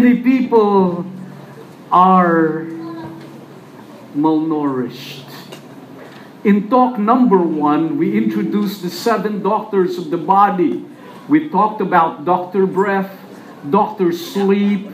Many people are malnourished. In talk number one, we introduced the seven doctors of the body. We talked about Dr. Breath, Dr. Sleep,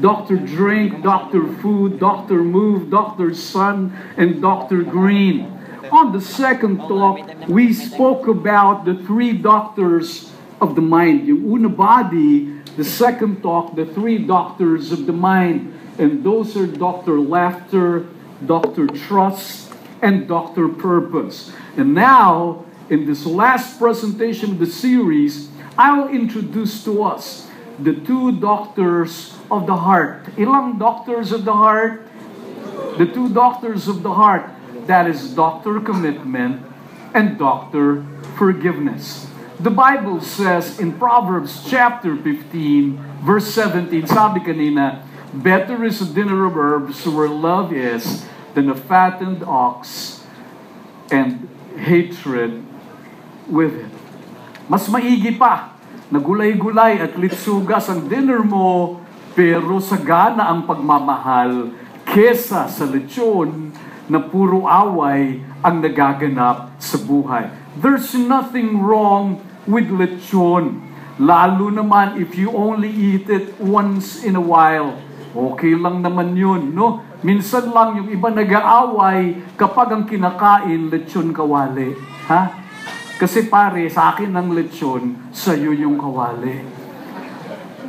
Dr. Drink, Dr. Food, Dr. Move, Dr. Sun, and Dr. Green. On the second talk, we spoke about the three doctors of the mind. Yung una body, the second talk, the three doctors of the mind. And those are Dr. Laughter, Dr. Trust, and Dr. Purpose. And now, in this last presentation of the series, I'll introduce to us the two doctors of the heart. Ilang doctors of the heart? The two doctors of the heart. That is Dr. Commitment and Dr. Forgiveness. The Bible says in Proverbs chapter 15, verse 17, sabi kanina, Better is a dinner of herbs where love is than a fattened ox and hatred with it. Mas maigi pa, nagulay-gulay at litsugas ang dinner mo, pero sagana ang pagmamahal kesa sa lechon na puro away ang nagaganap sa buhay. There's nothing wrong with lechon. Lalo naman if you only eat it once in a while. Okay lang naman yun, no? Minsan lang yung iba nag-aaway kapag ang kinakain, lechon kawali. Ha? Kasi pare, sa akin ang lechon, sa'yo yung kawali.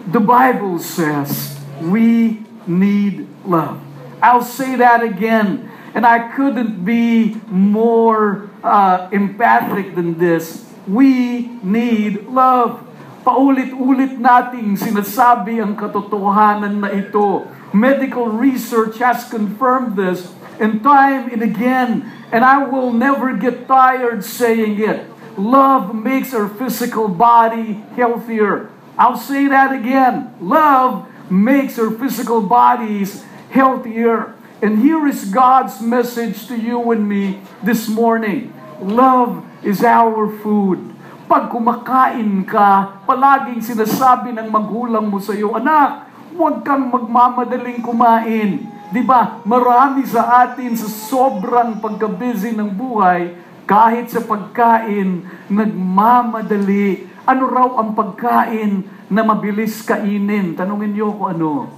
The Bible says, we need love. I'll say that again. And I couldn't be more uh, empathic than this. We need love. Paulit-ulit nating sinasabi ang katotohanan na ito. Medical research has confirmed this and time and again, and I will never get tired saying it. Love makes our physical body healthier. I'll say that again. Love makes our physical bodies healthier. And here is God's message to you and me this morning. Love is our food. Pag kumakain ka, palaging sinasabi ng magulang mo sa iyo, anak, huwag kang magmamadaling kumain. Di ba? Marami sa atin sa sobrang pagka-busy ng buhay, kahit sa pagkain, nagmamadali. Ano raw ang pagkain na mabilis kainin? Tanungin niyo ko ano?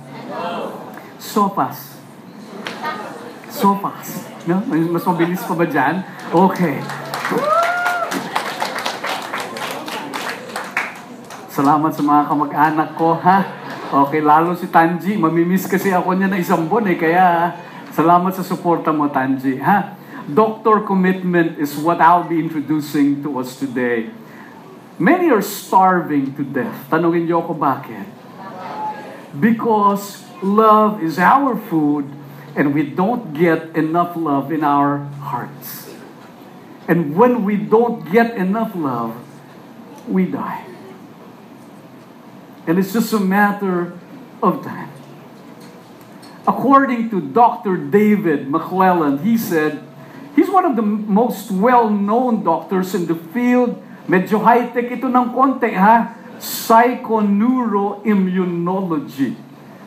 Sopas. Sopas. No? Mas mabilis pa ba dyan? Okay. Salamat sa mga kamag-anak ko, ha? Okay, lalo si Tanji. Mamimiss kasi ako niya na isang buwan eh. Kaya, salamat sa suporta mo, Tanji, ha? Doctor commitment is what I'll be introducing to us today. Many are starving to death. Tanungin niyo ako bakit? Because love is our food and we don't get enough love in our hearts. And when we don't get enough love, we die. And it's just a matter of time. According to Dr. David McClelland, he said, he's one of the most well-known doctors in the field. Medyo high-tech ito ng konti, ha? Psychoneuroimmunology.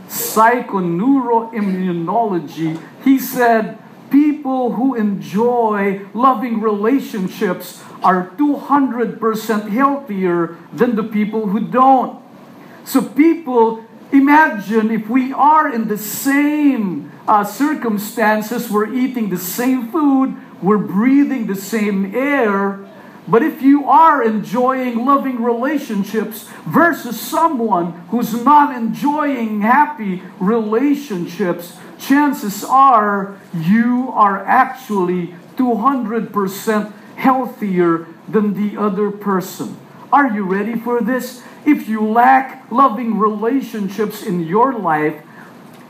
Psychoneuroimmunology. He said, people who enjoy loving relationships are 200% healthier than the people who don't. So people, imagine if we are in the same uh, circumstances, we're eating the same food, we're breathing the same air, but if you are enjoying loving relationships versus someone who's not enjoying happy relationships, chances are you are actually 200% healthier than the other person. Are you ready for this? If you lack loving relationships in your life,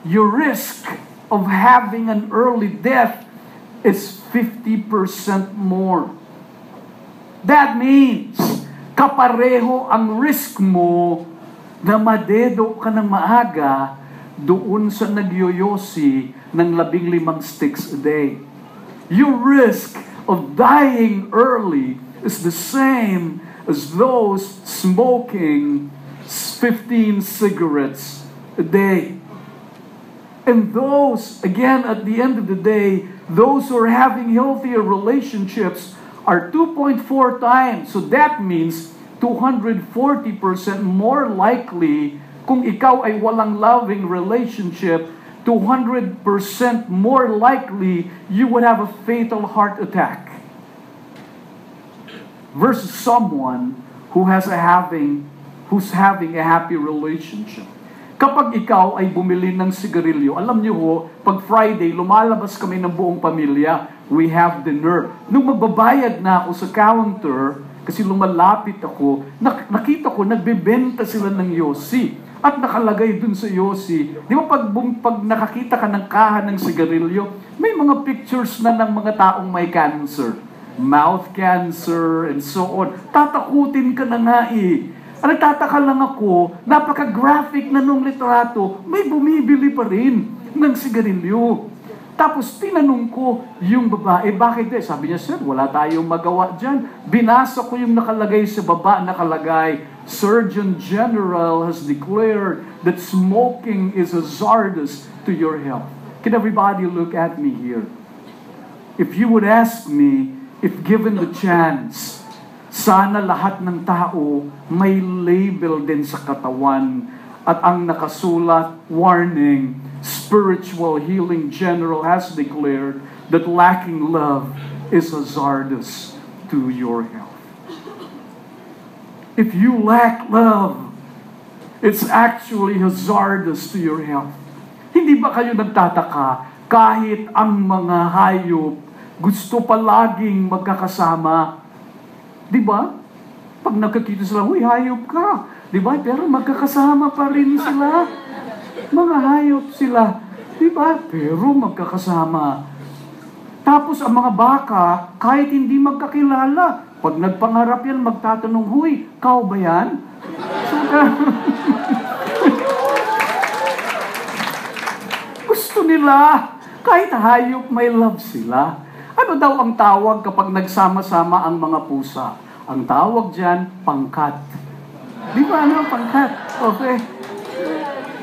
your risk of having an early death is 50% more. That means, kapareho ang risk mo na madedo ka ng maaga doon sa nagyoyosi ng labing limang sticks a day. Your risk of dying early is the same as those smoking 15 cigarettes a day. And those, again, at the end of the day, those who are having healthier relationships are 2.4 times. So that means 240% more likely kung ikaw ay walang loving relationship, 200% more likely you would have a fatal heart attack versus someone who has a having who's having a happy relationship. Kapag ikaw ay bumili ng sigarilyo, alam niyo ho, pag Friday, lumalabas kami ng buong pamilya, we have dinner. Nung magbabayad na ako sa counter, kasi lumalapit ako, nak- nakita ko, nagbebenta sila ng Yossi. At nakalagay dun sa Yossi, di ba pag, pag nakakita ka ng kahan ng sigarilyo, may mga pictures na ng mga taong may cancer. Mouth cancer and so on. Tatakutin ka na nga eh. Ang nagtataka lang ako, napaka-graphic na nung litrato, may bumibili pa rin ng sigarilyo. Tapos tinanong ko yung babae, bakit eh? Sabi niya, sir, wala tayong magawa dyan. Binasa ko yung nakalagay sa baba, nakalagay, Surgeon General has declared that smoking is hazardous to your health. Can everybody look at me here? If you would ask me, if given the chance, sana lahat ng tao may label din sa katawan at ang nakasulat, warning, spiritual healing general has declared that lacking love is hazardous to your health. If you lack love, it's actually hazardous to your health. Hindi ba kayo nagtataka kahit ang mga hayop gusto palaging magkakasama? Di ba? Pag nakakita sila, huy, hayop ka. Di ba? Pero magkakasama pa rin sila. Mga hayop sila. Di ba? Pero magkakasama. Tapos ang mga baka, kahit hindi magkakilala, pag nagpangarap yan, magtatanong, huy, kau ba yan? So, gusto nila, kahit hayop may love sila. Ano daw ang tawag kapag nagsama-sama ang mga pusa? Ang tawag dyan, pangkat. Di ba ano ang pangkat? Okay.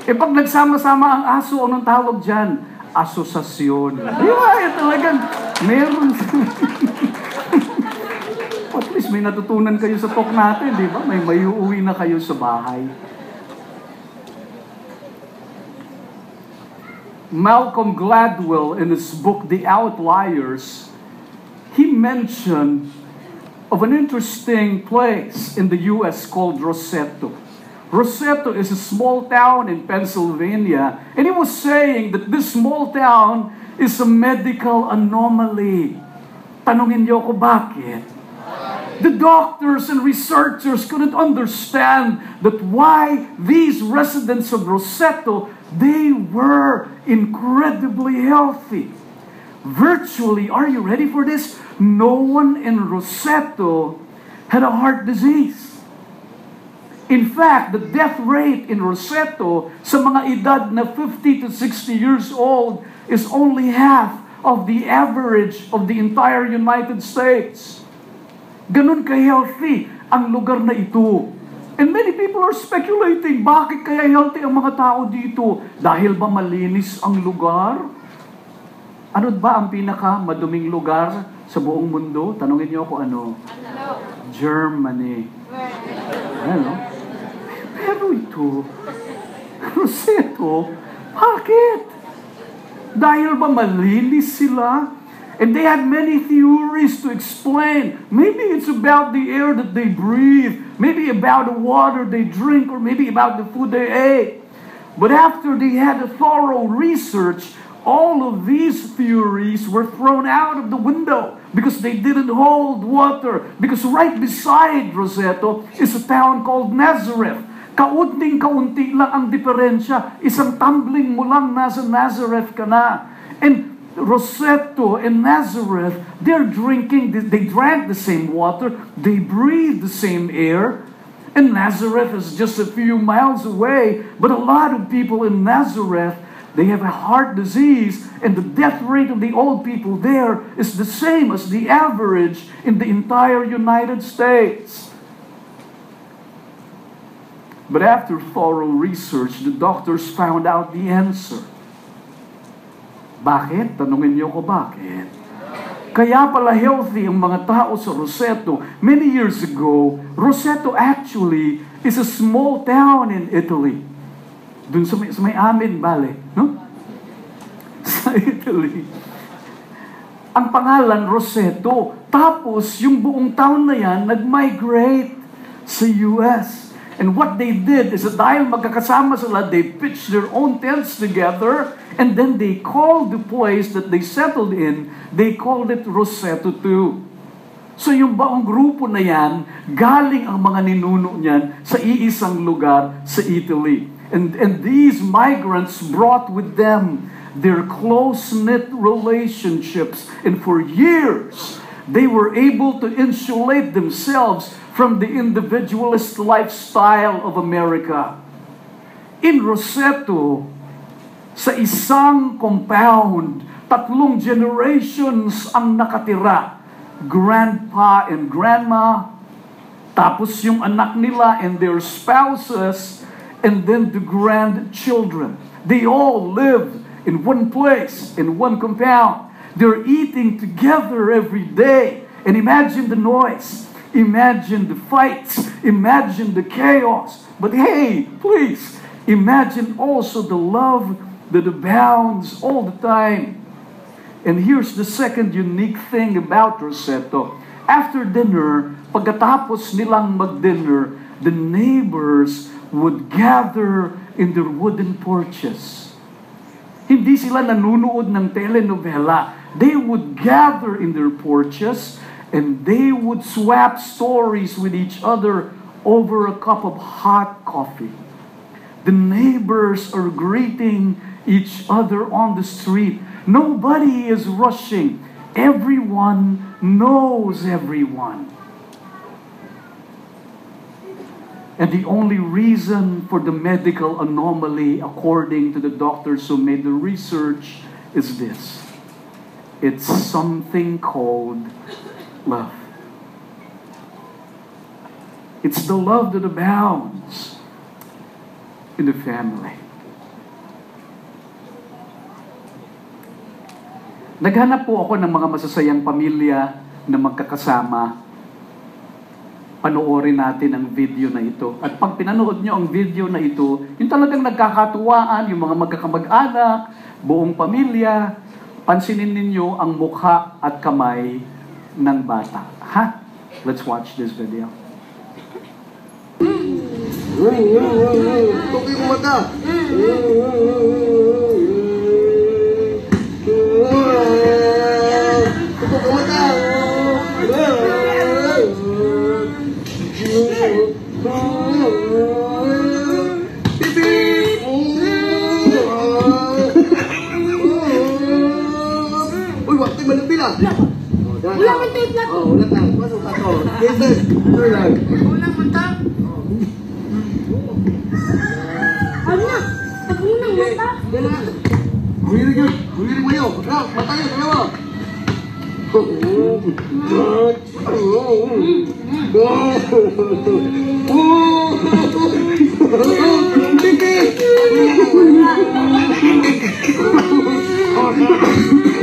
E pag nagsama-sama ang aso, anong tawag dyan? Asosasyon. Di ba? Eh, talagang meron. At least may natutunan kayo sa talk natin, di ba? May mayuuwi na kayo sa bahay. Malcolm Gladwell, in his book, The Outliers, he mentioned of an interesting place in the U.S. called Roseto. Roseto is a small town in Pennsylvania, and he was saying that this small town is a medical anomaly. Tanungin niyo ko bakit? The doctors and researchers couldn't understand that why these residents of Roseto, they were incredibly healthy. Virtually, are you ready for this? No one in Roseto had a heart disease. In fact, the death rate in Roseto sa mga edad na 50 to 60 years old is only half of the average of the entire United States. Ganun ka-healthy ang lugar na ito. And many people are speculating, bakit kaya healthy ang mga tao dito? Dahil ba malinis ang lugar? Ano ba ang pinaka maduming lugar sa buong mundo? Tanungin niyo ako ano? Germany. Ano? Pero ito, Roseto, bakit? Dahil ba malinis sila? And they had many theories to explain. Maybe it's about the air that they breathe, maybe about the water they drink, or maybe about the food they ate. But after they had a thorough research, all of these theories were thrown out of the window because they didn't hold water. Because right beside Roseto is a town called Nazareth. Kaunting-kaunti lang ang diferensya. Isang tumbling mo lang nasa Nazareth ka na. And Roseto and Nazareth, they're drinking, they drank the same water, they breathe the same air. And Nazareth is just a few miles away, but a lot of people in Nazareth, they have a heart disease, and the death rate of the old people there is the same as the average in the entire United States. But after thorough research, the doctors found out the answer. Bakit? Tanungin niyo ko bakit. Kaya pala healthy ang mga tao sa Roseto. Many years ago, Roseto actually is a small town in Italy. Dun sa may, sa may amin, bale. No? Sa Italy. Ang pangalan, Roseto. Tapos, yung buong town na yan, nag-migrate sa US. And what they did is that dahil magkakasama sila, they pitched their own tents together and then they called the place that they settled in, they called it Roseto 2. So yung baong grupo na yan, galing ang mga ninuno niyan sa iisang lugar sa Italy. And, and these migrants brought with them their close-knit relationships. And for years, they were able to insulate themselves from the individualist lifestyle of America. In Roseto, sa isang compound, tatlong generations ang nakatira. Grandpa and grandma, tapos yung anak nila and their spouses, and then the grandchildren. They all live in one place, in one compound. They're eating together every day. And imagine the noise. Imagine the fights. Imagine the chaos. But hey, please, imagine also the love that abounds all the time. And here's the second unique thing about Roseto. After dinner, pagkatapos nilang mag-dinner, the neighbors would gather in their wooden porches. Hindi sila nanunood ng telenovela. They would gather in their porches and they would swap stories with each other over a cup of hot coffee. The neighbors are greeting each other on the street. Nobody is rushing. Everyone knows everyone. And the only reason for the medical anomaly, according to the doctors who made the research, is this it's something called love. It's the love that abounds in the family. Naghanap po ako ng mga masasayang pamilya na magkakasama. Panoorin natin ang video na ito. At pag pinanood nyo ang video na ito, yung talagang nagkakatuwaan, yung mga magkakamag-anak, buong pamilya, pansinin ninyo ang mukha at kamay ng bata. Ha? Let's watch this video. Tukoy mo mata. Tukoy Kabila. Oh, dahil. Ulang ang tape lang. Oh, ulang lang. Pasok ka to. This is your life. Ulang ang tape. Ano na? Tapunan mata. Ganun. Gumiling yun. Mo yun. Raw, mata yun. Dalawa. Oh, oh, oh, oh, oh, oh, oh, oh,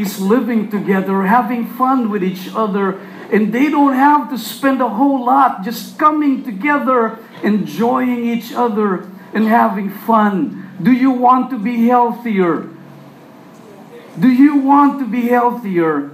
families living together, having fun with each other, and they don't have to spend a whole lot just coming together, enjoying each other, and having fun. Do you want to be healthier? Do you want to be healthier?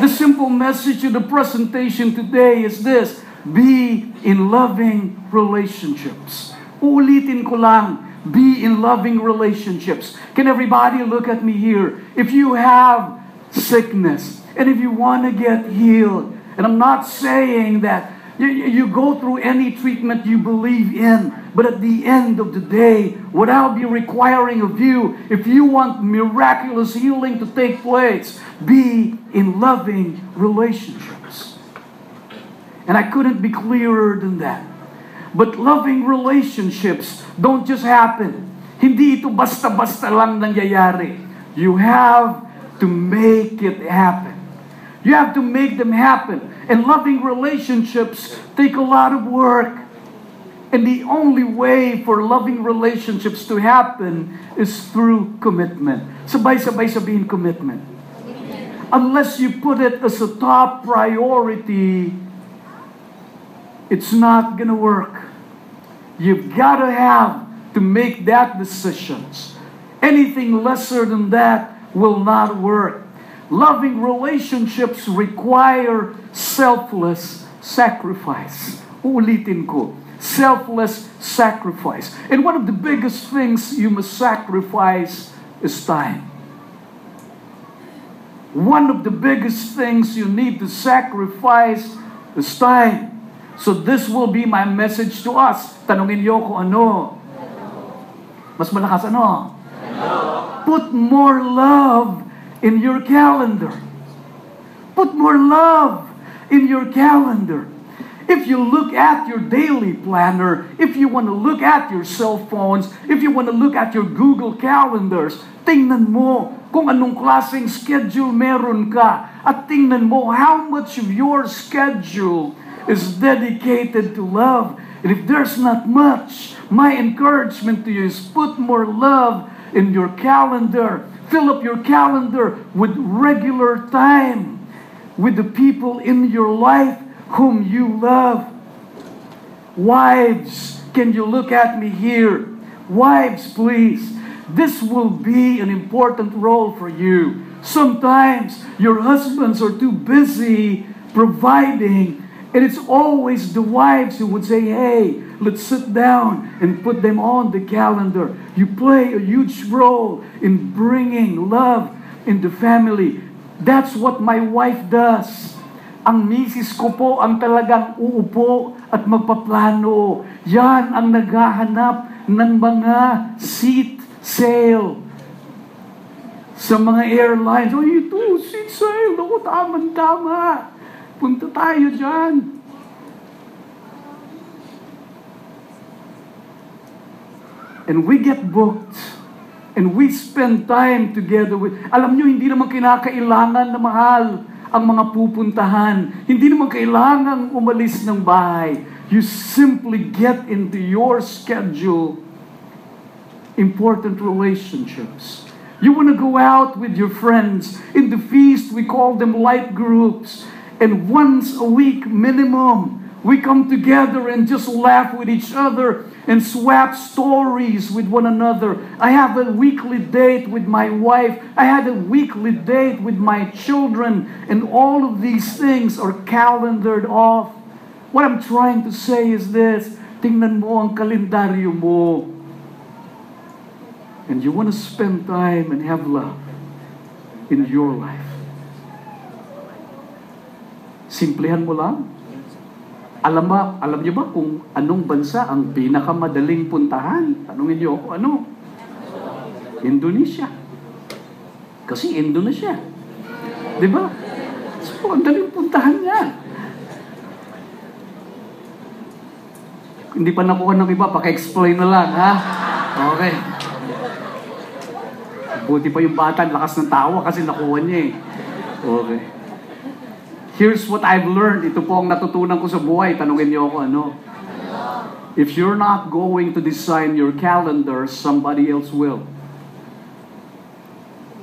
The simple message of the presentation today is this, be in loving relationships. Uulitin ko lang, be in loving relationships. Can everybody look at me here? If you have sickness and if you want to get healed, and I'm not saying that you, you go through any treatment you believe in, but at the end of the day, what I'll be requiring of you, if you want miraculous healing to take place, be in loving relationships. And I couldn't be clearer than that. But loving relationships don't just happen. Hindi ito basta-basta lang nangyayari. You have to make it happen. You have to make them happen. And loving relationships take a lot of work. And the only way for loving relationships to happen is through commitment. Sabay-sabay sabihin commitment. Unless you put it as a top priority, it's not gonna work. You've got to have to make that decisions. Anything lesser than that will not work. Loving relationships require selfless sacrifice. Uulitin ko, selfless sacrifice. And one of the biggest things you must sacrifice is time. One of the biggest things you need to sacrifice is time. So this will be my message to us. Tanungin niyo kung ano. Mas malakas ano? Put more love in your calendar. Put more love in your calendar. If you look at your daily planner, if you want to look at your cell phones, if you want to look at your Google calendars, tingnan mo kung anong klaseng schedule meron ka at tingnan mo how much of your schedule is dedicated to love. And if there's not much, my encouragement to you is put more love in your calendar. Fill up your calendar with regular time with the people in your life whom you love. Wives, can you look at me here? Wives, please. This will be an important role for you. Sometimes your husbands are too busy providing, and it's always the wives who would say, Hey, let's sit down and put them on the calendar. You play a huge role in bringing love in the family. That's what my wife does. Ang misis ko po ang talagang uupo at magpaplano. Yan ang naghahanap ng mga seat sale sa mga airlines. Oh, ito, seat sale. Ako, tama-tama. Punta tayo dyan. And we get booked. And we spend time together with... Alam nyo, hindi naman kinakailangan na mahal ang mga pupuntahan. Hindi naman kailangan umalis ng bahay. You simply get into your schedule important relationships. You want to go out with your friends. In the feast, we call them light groups. And once a week minimum, we come together and just laugh with each other and swap stories with one another. I have a weekly date with my wife. I had a weekly date with my children. And all of these things are calendared off. What I'm trying to say is this. Tingnan mo ang kalendaryo mo. And you want to spend time and have love in your life. Simplihan mo lang. Alam ba, alam niyo ba kung anong bansa ang pinakamadaling puntahan? Tanungin niyo ako, ano? Indonesia. Kasi Indonesia. Di ba? So, ang daling puntahan niya. Hindi pa nakuha ng iba, paka-explain na lang, ha? Okay. Buti pa yung bata, lakas ng tawa kasi nakuha niya eh. Okay. Here's what I've learned. Ito po ang natutunan ko sa buhay. Tanungin niyo ako ano. If you're not going to design your calendar, somebody else will.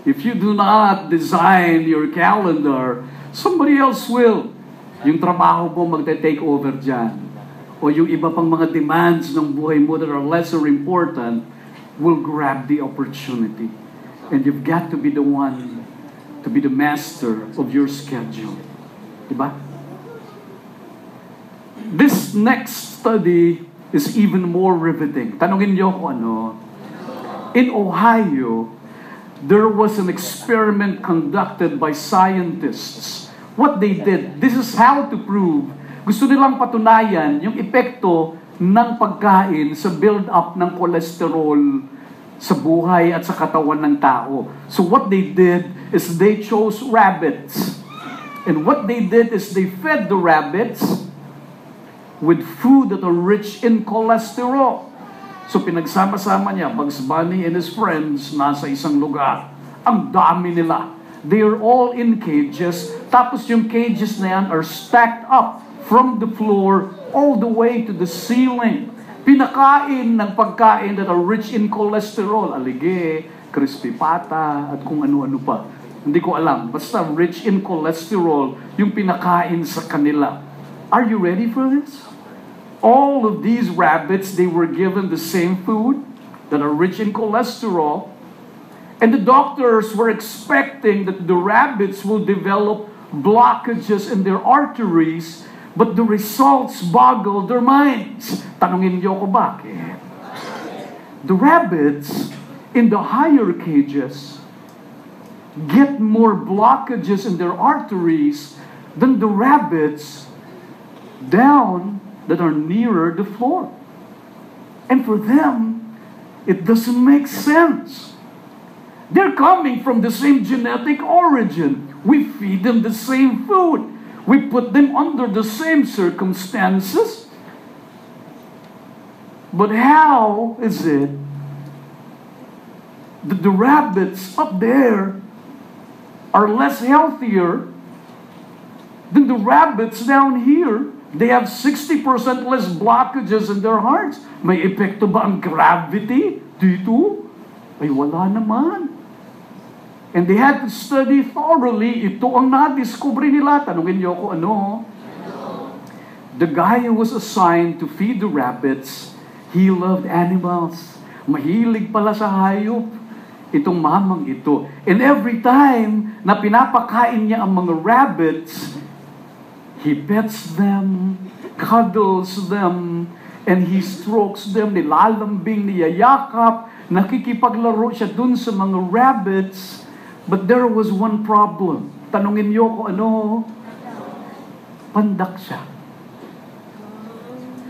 If you do not design your calendar, somebody else will. Yung trabaho mo magte-take over dyan. O yung iba pang mga demands ng buhay mo that are lesser important will grab the opportunity. And you've got to be the one to be the master of your schedule. Diba? This next study is even more riveting. Tanungin niyo kung ano. In Ohio, there was an experiment conducted by scientists. What they did, this is how to prove, gusto nilang patunayan yung epekto ng pagkain sa build-up ng cholesterol sa buhay at sa katawan ng tao. So what they did is they chose rabbits. And what they did is they fed the rabbits with food that are rich in cholesterol. So pinagsama-sama niya, Bugs Bunny and his friends, nasa isang lugar. Ang dami nila. They are all in cages. Tapos yung cages na yan are stacked up from the floor all the way to the ceiling. Pinakain ng pagkain that are rich in cholesterol. Alige, crispy pata, at kung ano-ano pa. Hindi ko alam. Basta rich in cholesterol yung pinakain sa kanila. Are you ready for this? all of these rabbits, they were given the same food that are rich in cholesterol. And the doctors were expecting that the rabbits will develop blockages in their arteries, but the results boggled their minds. Tanungin niyo ko bakit? The rabbits in the higher cages get more blockages in their arteries than the rabbits down that are nearer the floor. And for them, it doesn't make sense. They're coming from the same genetic origin. We feed them the same food. We put them under the same circumstances. But how is it that the rabbits up there are less healthier than the rabbits down here They have 60% less blockages in their hearts. May epekto ba ang gravity dito? Ay wala naman. And they had to study thoroughly. Ito ang na-discover nila. Tanungin niyo ako ano. The guy who was assigned to feed the rabbits, he loved animals. Mahilig pala sa hayop. Itong mamang ito. And every time na pinapakain niya ang mga rabbits, He pets them, cuddles them, and he strokes them, nilalambing, niyayakap, nakikipaglaro siya dun sa mga rabbits. But there was one problem. Tanungin niyo ko ano? Pandak siya.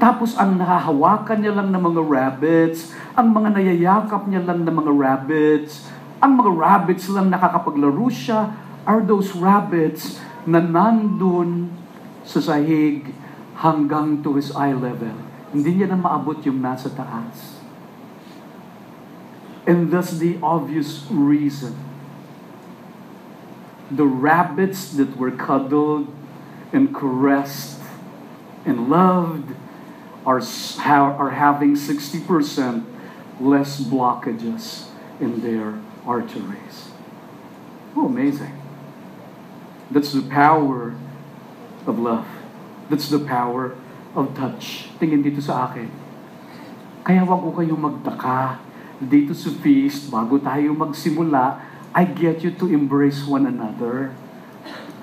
Tapos ang nahahawakan niya lang ng mga rabbits, ang mga nayayakap niya lang ng mga rabbits, ang mga rabbits lang nakakapaglaro siya, are those rabbits na nandun sa sahig hanggang to his eye level. Hindi niya na maabot yung nasa taas. And thus the obvious reason. The rabbits that were cuddled and caressed and loved are, are having 60% less blockages in their arteries. Oh, amazing. That's the power of love. That's the power of touch. Tingin dito sa akin. Kaya wag ko kayong magtaka. Dito sa feast, bago tayo magsimula, I get you to embrace one another.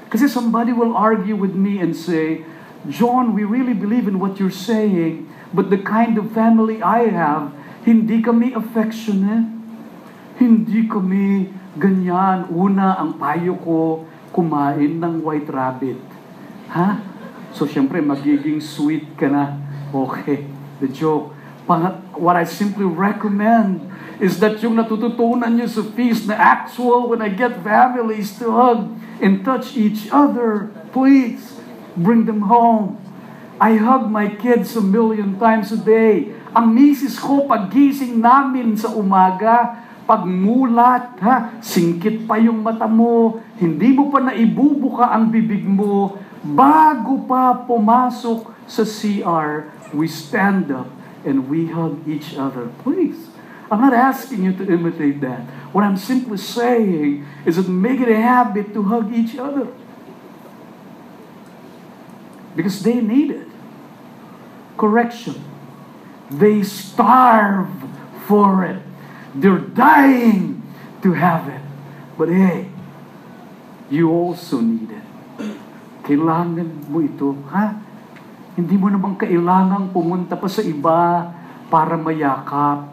Kasi somebody will argue with me and say, John, we really believe in what you're saying, but the kind of family I have, hindi kami affectionate. Hindi kami ganyan. Una, ang payo ko, kumain ng white rabbit. Ha? So, syempre, magiging sweet ka na. Okay, the joke. What I simply recommend is that yung natututunan nyo sa feast na actual when I get families to hug and touch each other, please, bring them home. I hug my kids a million times a day. Ang misis ko, pagising namin sa umaga, pagmulat, ha, singkit pa yung mata mo, hindi mo pa naibubuka ang bibig mo, Bago pa pumasok sa CR, we stand up and we hug each other. Please. I'm not asking you to imitate that. What I'm simply saying is that make it a habit to hug each other. Because they need it. Correction. They starve for it. They're dying to have it. But hey, You also need it. Kailangan mo ito, ha? Hindi mo naman kailangang pumunta pa sa iba para mayakap.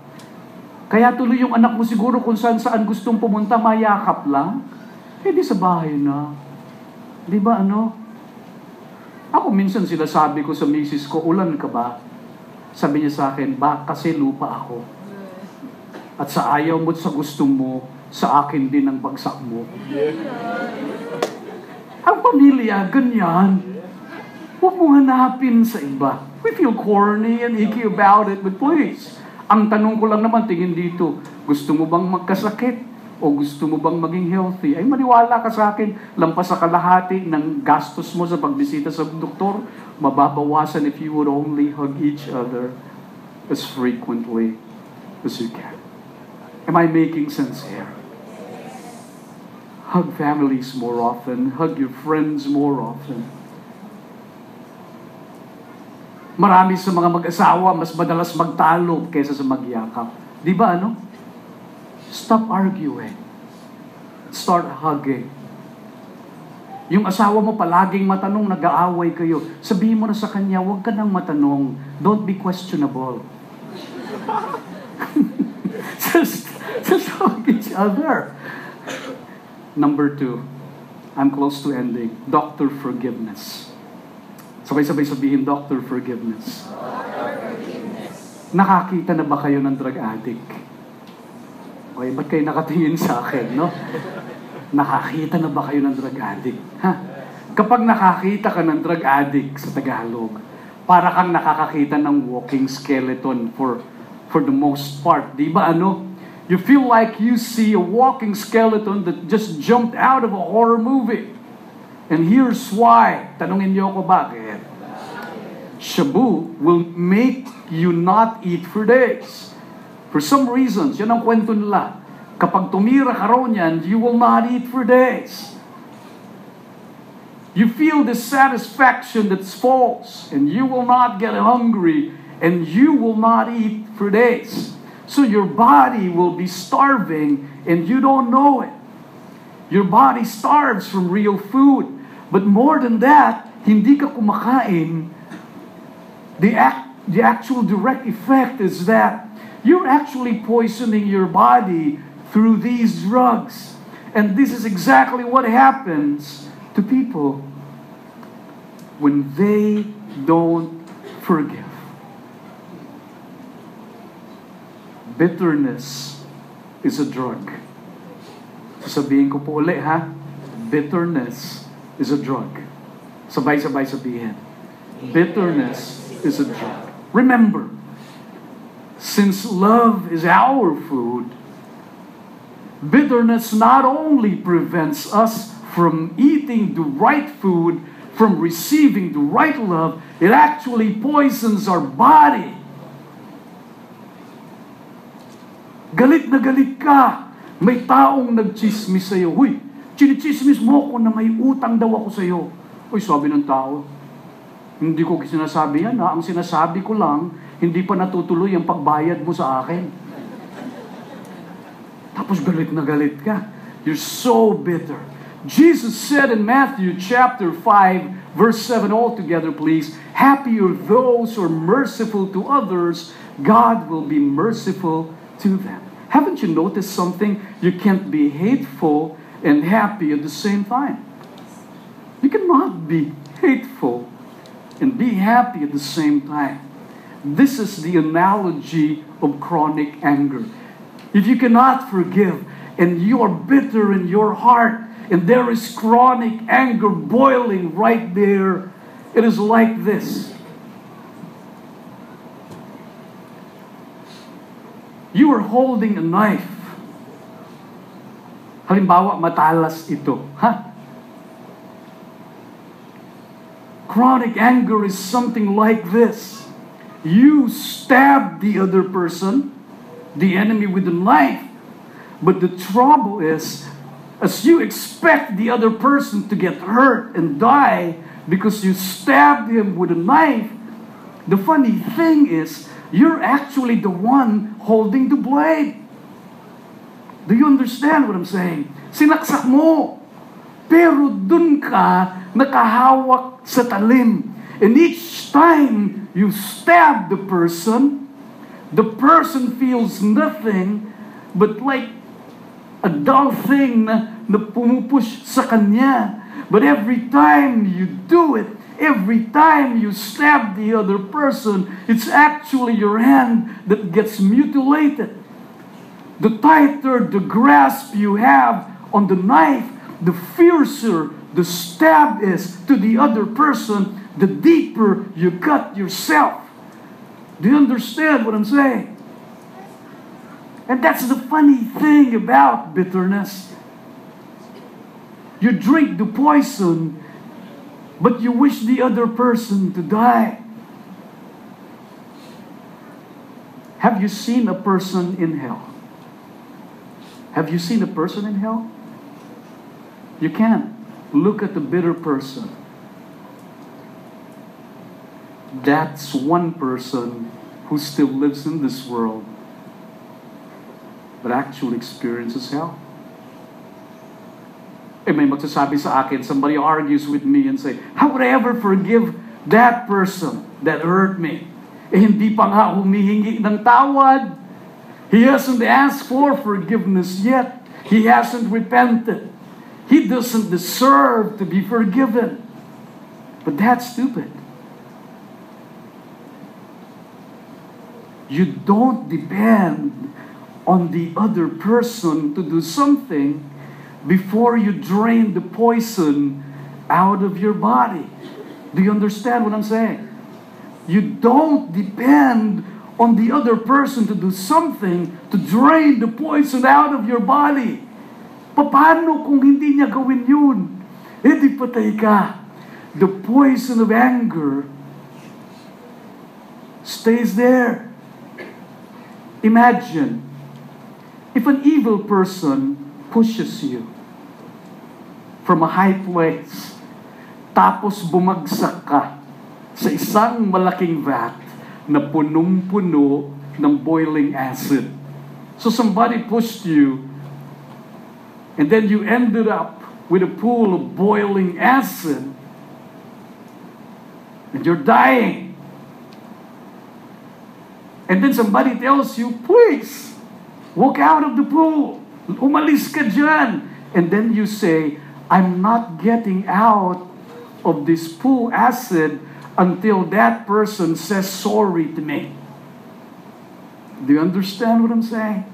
Kaya tuloy yung anak mo siguro kung saan saan gustong pumunta, mayakap lang. Eh sa bahay na. Di ba ano? Ako minsan sila sabi ko sa misis ko, ulan ka ba? Sabi niya sa akin, ba kasi lupa ako. At sa ayaw mo sa gusto mo, sa akin din ang bagsak mo. Ang pamilya, ganyan. Huwag mo hanapin sa iba. We feel corny and icky about it, but please, ang tanong ko lang naman, tingin dito, gusto mo bang magkasakit? O gusto mo bang maging healthy? Ay maniwala ka sa akin, lampas sa kalahati ng gastos mo sa pagbisita sa doktor, mababawasan if you would only hug each other as frequently as you can. Am I making sense here? Hug families more often. Hug your friends more often. Marami sa mga mag-asawa, mas madalas magtalo kaysa sa magyakap. Di ba ano? Stop arguing. Start hugging. Yung asawa mo palaging matanong, nag-aaway kayo. Sabihin mo na sa kanya, huwag ka nang matanong. Don't be questionable. just, just hug each other. Number two, I'm close to ending. Doctor forgiveness. Sabay-sabay sabihin, Doctor forgiveness. Nakakita na ba kayo ng drug addict? Okay, ba't kayo nakatingin sa akin, no? Nakakita na ba kayo ng drug addict? Ha? Kapag nakakita ka ng drug addict sa Tagalog, para kang nakakakita ng walking skeleton for for the most part. Di ba ano? You feel like you see a walking skeleton that just jumped out of a horror movie. And here's why. Tanungin niyo ako bakit. Shabu will make you not eat for days. For some reasons, yan ang kwento nila. Kapag tumira ka raw niyan, you will not eat for days. You feel this satisfaction that's false, and you will not get hungry, and you will not eat for days. So your body will be starving, and you don't know it. Your body starves from real food. But more than that, hindi ka kumakain. The, act, the actual direct effect is that you're actually poisoning your body through these drugs. And this is exactly what happens to people when they don't forgive. Bitterness is a drug. Sasabihin ko po uli ha, bitterness is a drug. Sabay-sabay sabihin. Bitterness is a drug. Remember, since love is our food, bitterness not only prevents us from eating the right food, from receiving the right love, it actually poisons our body. Galit na galit ka. May taong nagchismis sa'yo. Huy, chinichismis mo ako na may utang daw ako sa'yo. Uy, sabi ng tao, hindi ko sinasabi yan ha. Ang sinasabi ko lang, hindi pa natutuloy ang pagbayad mo sa akin. Tapos galit na galit ka. You're so bitter. Jesus said in Matthew chapter 5, verse 7 all together, please, Happy are those who are merciful to others, God will be merciful to them. Haven't you noticed something? You can't be hateful and happy at the same time. You cannot be hateful and be happy at the same time. This is the analogy of chronic anger. If you cannot forgive and you are bitter in your heart and there is chronic anger boiling right there, it is like this. You are holding a knife. Halimbawa, matalas ito. Ha? Chronic anger is something like this. You stab the other person, the enemy with a knife, but the trouble is, as you expect the other person to get hurt and die because you stabbed him with a knife, the funny thing is, you're actually the one holding the blade. Do you understand what I'm saying? Sinaksak mo. pero dun ka nakahawak sa talim. And each time you stab the person, the person feels nothing but like a dull thing na, pumupush sa kanya. But every time you do it, every time you stab the other person, it's actually your hand that gets mutilated. The tighter the grasp you have on the knife, the fiercer the stab is to the other person, the deeper you cut yourself. Do you understand what I'm saying? And that's the funny thing about bitterness. You drink the poison, but you wish the other person to die. Have you seen a person in hell? Have you seen a person in hell? You can't. Look at the bitter person. That's one person who still lives in this world but actually experiences hell. Eh, may magsasabi sa akin, somebody argues with me and say, How would I ever forgive that person that hurt me? Eh, hindi pa nga humihingi ng tawad. He hasn't asked for forgiveness yet. He hasn't repented. He doesn't deserve to be forgiven. But that's stupid. You don't depend on the other person to do something before you drain the poison out of your body. Do you understand what I'm saying? You don't depend on the other person to do something to drain the poison out of your body. Paano kung hindi niya gawin yun? Eh di patay ka. The poison of anger stays there. Imagine if an evil person pushes you from a high place, tapos bumagsak ka sa isang malaking vat na punong-puno ng boiling acid. So somebody pushed you, and then you ended up with a pool of boiling acid, and you're dying. And then somebody tells you, please, walk out of the pool. Umalis ka dyan. And then you say, I'm not getting out of this pool acid until that person says sorry to me. Do you understand what I'm saying?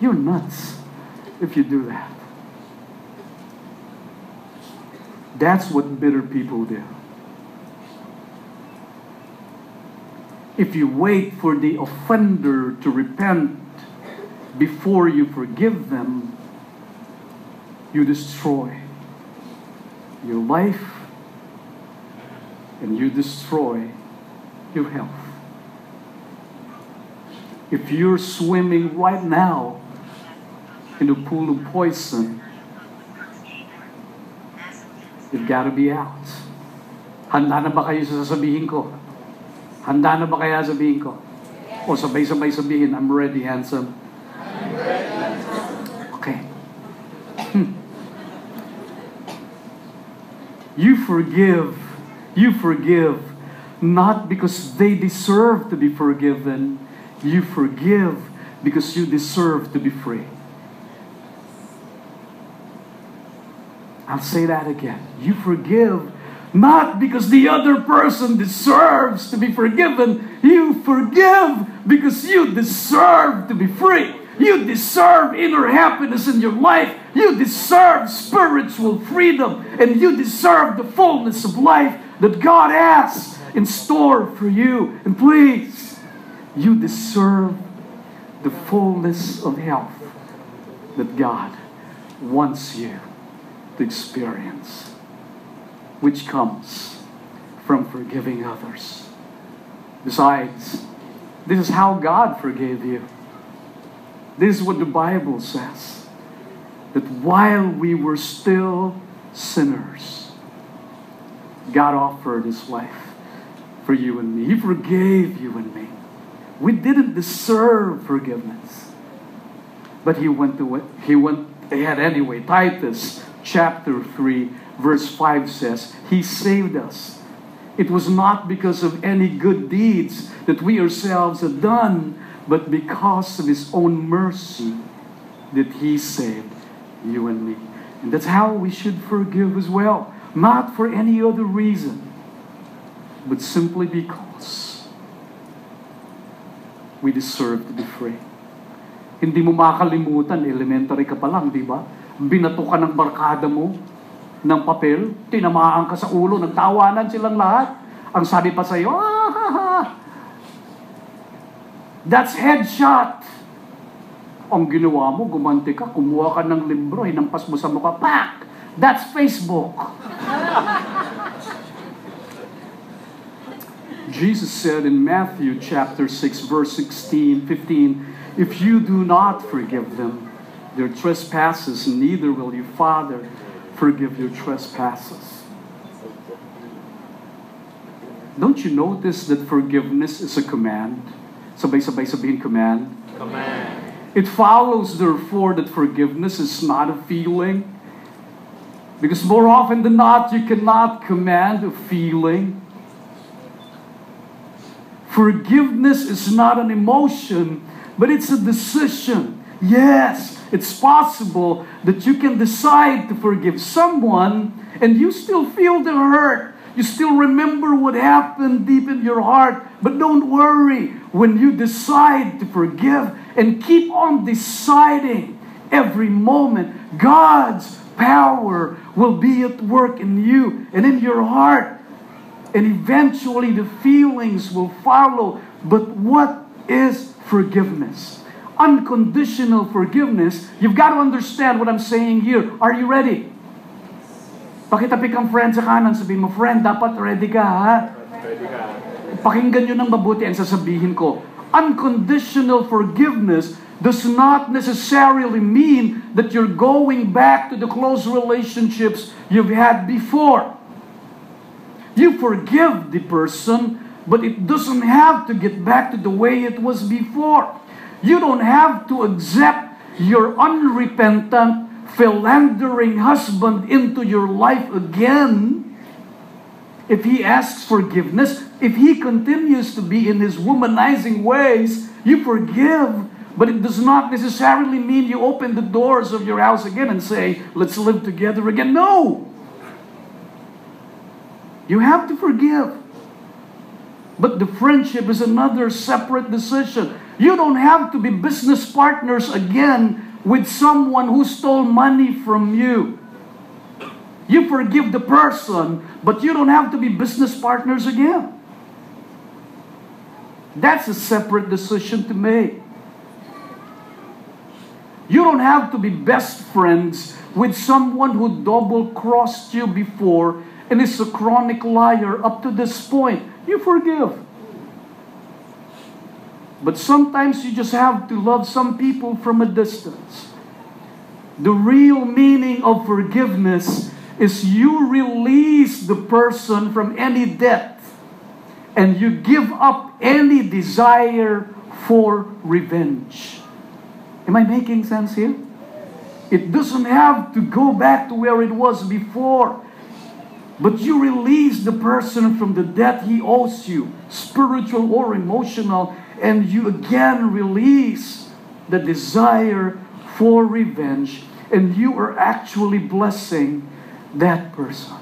You're nuts if you do that. That's what bitter people do. If you wait for the offender to repent before you forgive them, you destroy your life and you destroy your health. If you're swimming right now in a pool of poison, you've got to be out. Handa na ba kayo sa sasabihin ko? Handa na ba kaya sabihin ko? O sabay-sabay sabihin, I'm ready, handsome. Okay. Hmm. You forgive. You forgive not because they deserve to be forgiven. You forgive because you deserve to be free. I'll say that again. You forgive not because the other person deserves to be forgiven. You forgive because you deserve to be free. You deserve inner happiness in your life. You deserve spiritual freedom. And you deserve the fullness of life that God has in store for you. And please, you deserve the fullness of health that God wants you to experience, which comes from forgiving others. Besides, this is how God forgave you. This is what the Bible says that while we were still sinners, God offered His life for you and me. He forgave you and me. We didn't deserve forgiveness, but He went to He went ahead anyway. Titus chapter 3, verse 5 says, He saved us. It was not because of any good deeds that we ourselves had done, but because of His own mercy that He saved you and me. And that's how we should forgive as well. Not for any other reason, but simply because we deserve to be free. Hindi mo makalimutan, elementary ka pa lang, di ba? Binato ka ng barkada mo ng papel, tinamaan ka sa ulo, nagtawanan silang lahat. Ang sabi pa sa'yo, ah, ha, ha. That's headshot. Ang ginawa mo, gumanti ka, kumuha ka ng libro, hinampas mo sa mukha, pak! That's Facebook. Jesus said in Matthew chapter 6 verse 16, 15, if you do not forgive them their trespasses, neither will your Father forgive your trespasses. Don't you notice that forgiveness is a command? Sabay-sabay sabihin command. Command. It follows, therefore, that forgiveness is not a feeling. Because more often than not, you cannot command a feeling. Forgiveness is not an emotion, but it's a decision. Yes, it's possible that you can decide to forgive someone and you still feel the hurt. You still remember what happened deep in your heart. But don't worry. When you decide to forgive and keep on deciding every moment, God's power will be at work in you and in your heart. And eventually the feelings will follow. But what is forgiveness? Unconditional forgiveness. You've got to understand what I'm saying here. Are you ready? Pakitapik ang friend sa kanan, sabihin mo, friend, dapat ready ka, ha? Ready ka. Pakinggan nyo ng mabuti ang sasabihin ko. Unconditional forgiveness does not necessarily mean that you're going back to the close relationships you've had before. You forgive the person, but it doesn't have to get back to the way it was before. You don't have to accept your unrepentant, philandering husband into your life again. If he asks forgiveness, if he continues to be in his womanizing ways, you forgive. But it does not necessarily mean you open the doors of your house again and say, let's live together again. No! You have to forgive. But the friendship is another separate decision. You don't have to be business partners again with someone who stole money from you. You forgive the person, but you don't have to be business partners again. That's a separate decision to make. You don't have to be best friends with someone who double crossed you before and is a chronic liar up to this point. You forgive. But sometimes you just have to love some people from a distance. The real meaning of forgiveness is you release the person from any debt and you give up any desire for revenge. Am I making sense here? It doesn't have to go back to where it was before. But you release the person from the debt he owes you, spiritual or emotional, and you again release the desire for revenge, and you are actually blessing that person.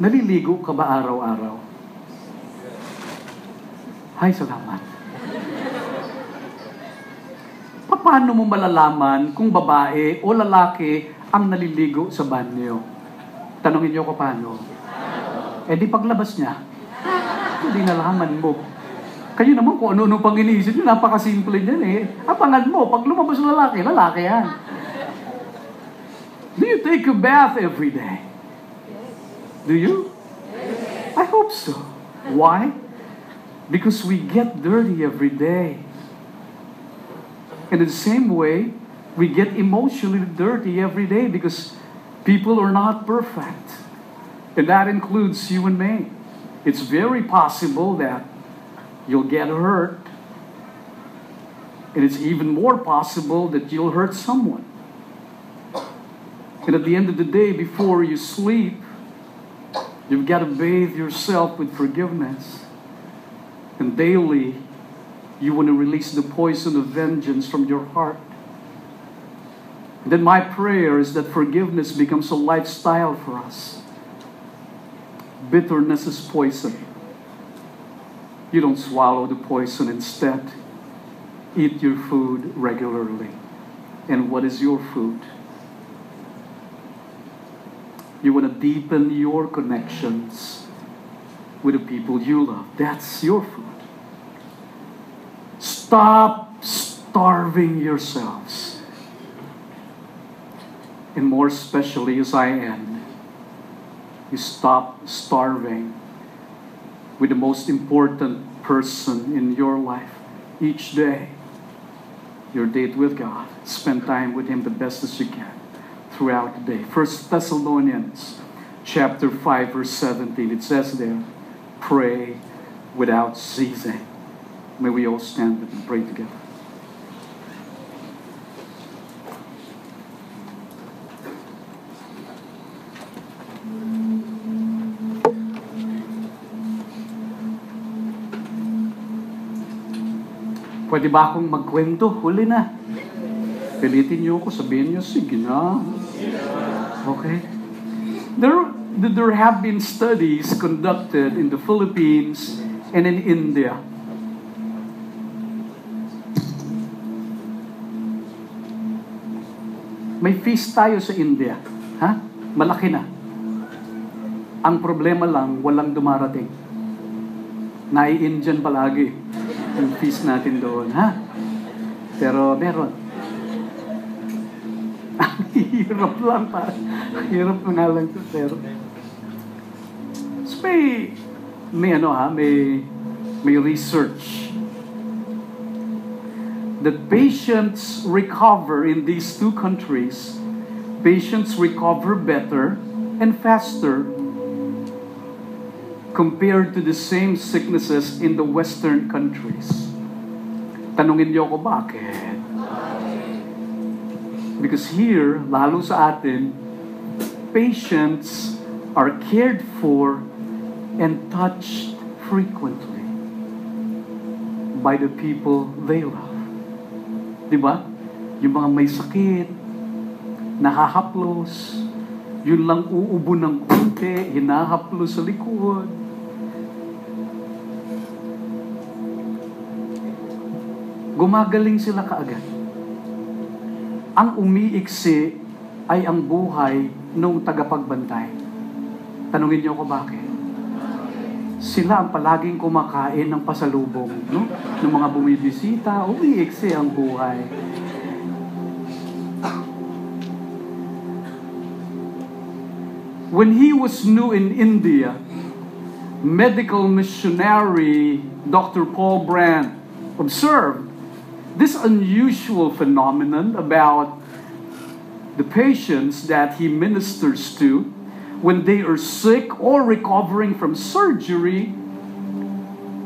Naliligo ka ba araw-araw? Hay, salamat. Paano mo malalaman kung babae o lalaki ang naliligo sa banyo? Tanungin niyo ko paano. Eh di paglabas niya, hindi nalaman mo. Kayo naman kung ano-ano pang iniisip niyo, napakasimple niyan eh. Apangan mo, pag lumabas ng lalaki, lalaki yan. Do you take a bath every day? Do you? I hope so. Why? Because we get dirty every day. And in the same way, we get emotionally dirty every day because people are not perfect. And that includes you and me. It's very possible that you'll get hurt. And it's even more possible that you'll hurt someone. And at the end of the day, before you sleep, you've got to bathe yourself with forgiveness. And daily, you want to release the poison of vengeance from your heart. Then my prayer is that forgiveness becomes a lifestyle for us. Bitterness is poison. You don't swallow the poison instead. Eat your food regularly. And what is your food? You want to deepen your connections with the people you love. That's your food. Stop starving yourselves. And more especially as I end, you stop starving with the most important person in your life each day. Your date with God. Spend time with Him the best as you can throughout the day. First Thessalonians chapter 5 verse 17 it says there pray without ceasing. May we all stand and pray together. Pwede ba akong magkwento? Huli na. Pilitin niyo ako, sabihin niyo, sige na. Okay. There, there have been studies conducted in the Philippines and in India. May feast tayo sa India. Ha? Malaki na. Ang problema lang, walang dumarating. Nai-Indian palagi yung feast natin doon. Ha? Pero meron. Hirap lang pa. Hirap nga lang ito, pero... So may, may ano ha, may, may research that patients recover in these two countries, patients recover better and faster compared to the same sicknesses in the Western countries. Tanungin niyo ako bakit? Because here, lalo sa atin, patients are cared for and touched frequently by the people they love. Di ba? Yung mga may sakit, nahahaplos, yun lang uubo ng konti, hinahaplos sa likod. Gumagaling sila kaagad. Ang umiiksi ay ang buhay ng tagapagbantay. Tanungin niyo ako bakit? Sila ang palaging kumakain ng pasalubong, no? Ng mga bumibisita, umiiksi ang buhay. When he was new in India, medical missionary Dr. Paul Brand observed this unusual phenomenon about the patients that he ministers to when they are sick or recovering from surgery.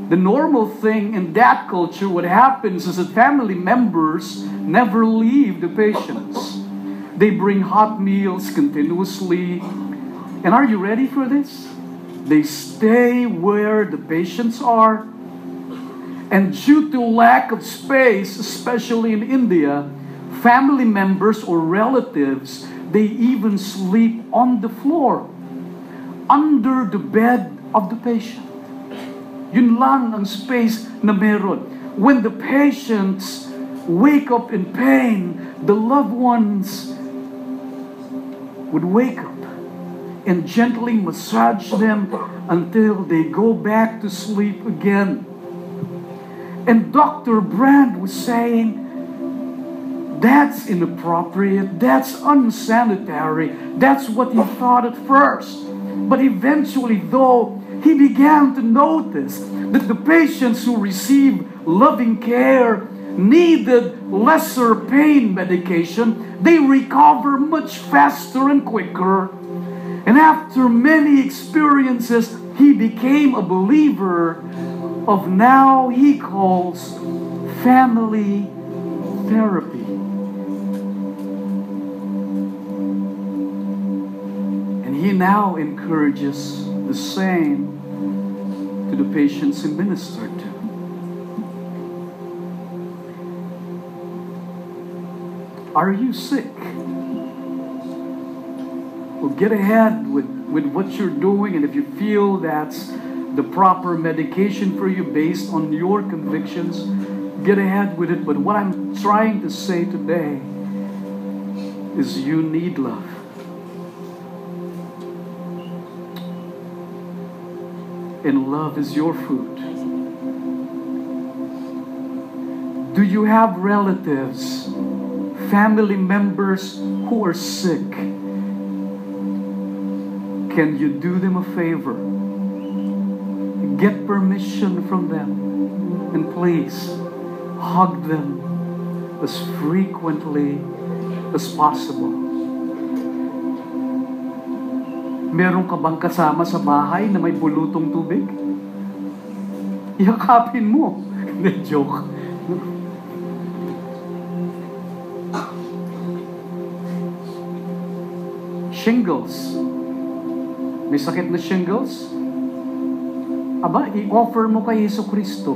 The normal thing in that culture, what happens is that family members never leave the patients. They bring hot meals continuously. And are you ready for this? They stay where the patients are. And due to lack of space, especially in India, family members or relatives, they even sleep on the floor, under the bed of the patient. Yun lang ang space na meron. When the patients wake up in pain, the loved ones would wake up and gently massage them until they go back to sleep again. And Dr. Brand was saying, that's inappropriate, that's unsanitary, that's what he thought at first. But eventually, though, he began to notice that the patients who received loving care needed lesser pain medication, they recover much faster and quicker. And after many experiences, he became a believer of now he calls family therapy. And he now encourages the same to the patients he ministered to. Are you sick? Well, get ahead with, with what you're doing, and if you feel that's the proper medication for you based on your convictions, get ahead with it. But what I'm trying to say today is you need love. And love is your food. Do you have relatives, family members who are sick? Can you do them a favor? Get permission from them. And please, hug them as frequently as possible. Meron ka bang kasama sa bahay na may bulutong tubig? Yakapin mo. Hindi, joke. Shingles. May sakit na shingles? Aba, i-offer mo kay Yesu Kristo.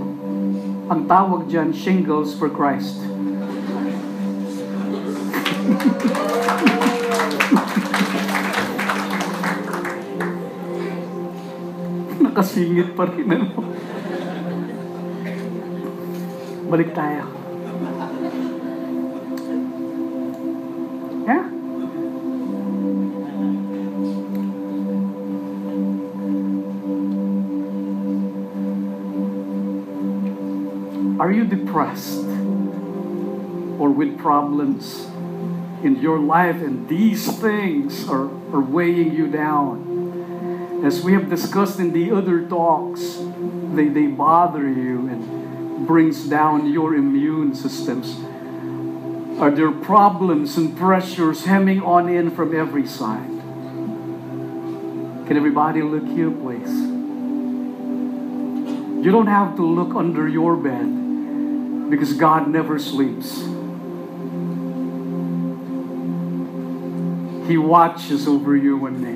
Ang tawag dyan, shingles for Christ. Nakasingit pa rin ano. Balik tayo. Depressed or with problems in your life and these things are, are weighing you down? As we have discussed in the other talks, they, they bother you and brings down your immune systems. Are there problems and pressures hemming on in from every side? Can everybody look here, please? You don't have to look under your bed because God never sleeps. He watches over you and me.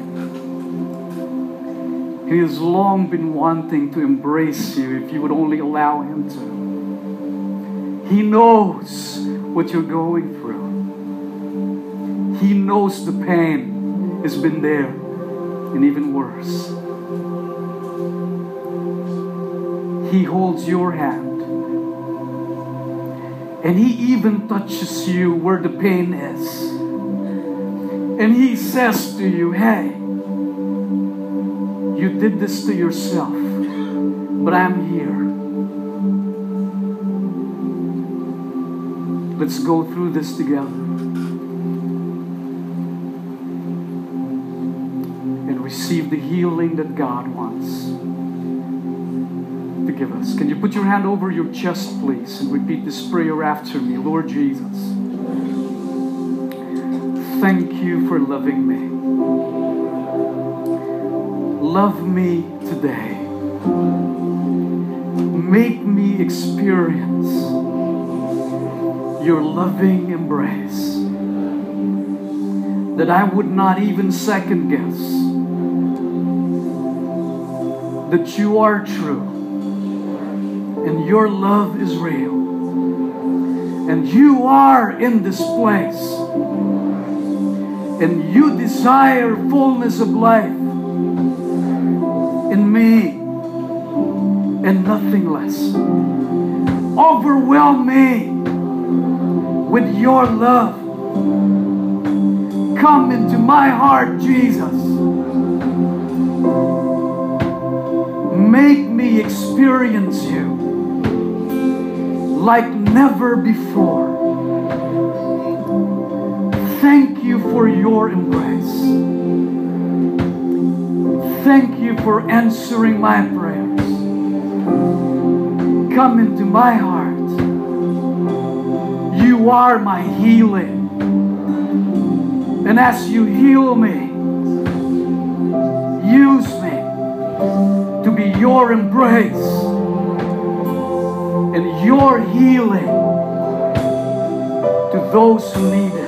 He has long been wanting to embrace you if you would only allow Him to. He knows what you're going through. He knows the pain has been there and even worse. He holds your hand. And He even touches you where the pain is. And He says to you, hey, you did this to yourself, but I'm here. Let's go through this together. And receive the healing that God wants to give us. Can you put your hand over your chest, please, and repeat this prayer after me? Lord Jesus, thank you for loving me. Love me today. Make me experience your loving embrace. That I would not even second guess that you are true and your love is real. And you are in this place. And you desire fullness of life in me and nothing less. Overwhelm me with your love. Come into my heart, Jesus. Make me experience you like never before. Thank you for your embrace. Thank you for answering my prayers. Come into my heart. You are my healing. And as you heal me, use me to be your embrace and your healing to those who need it.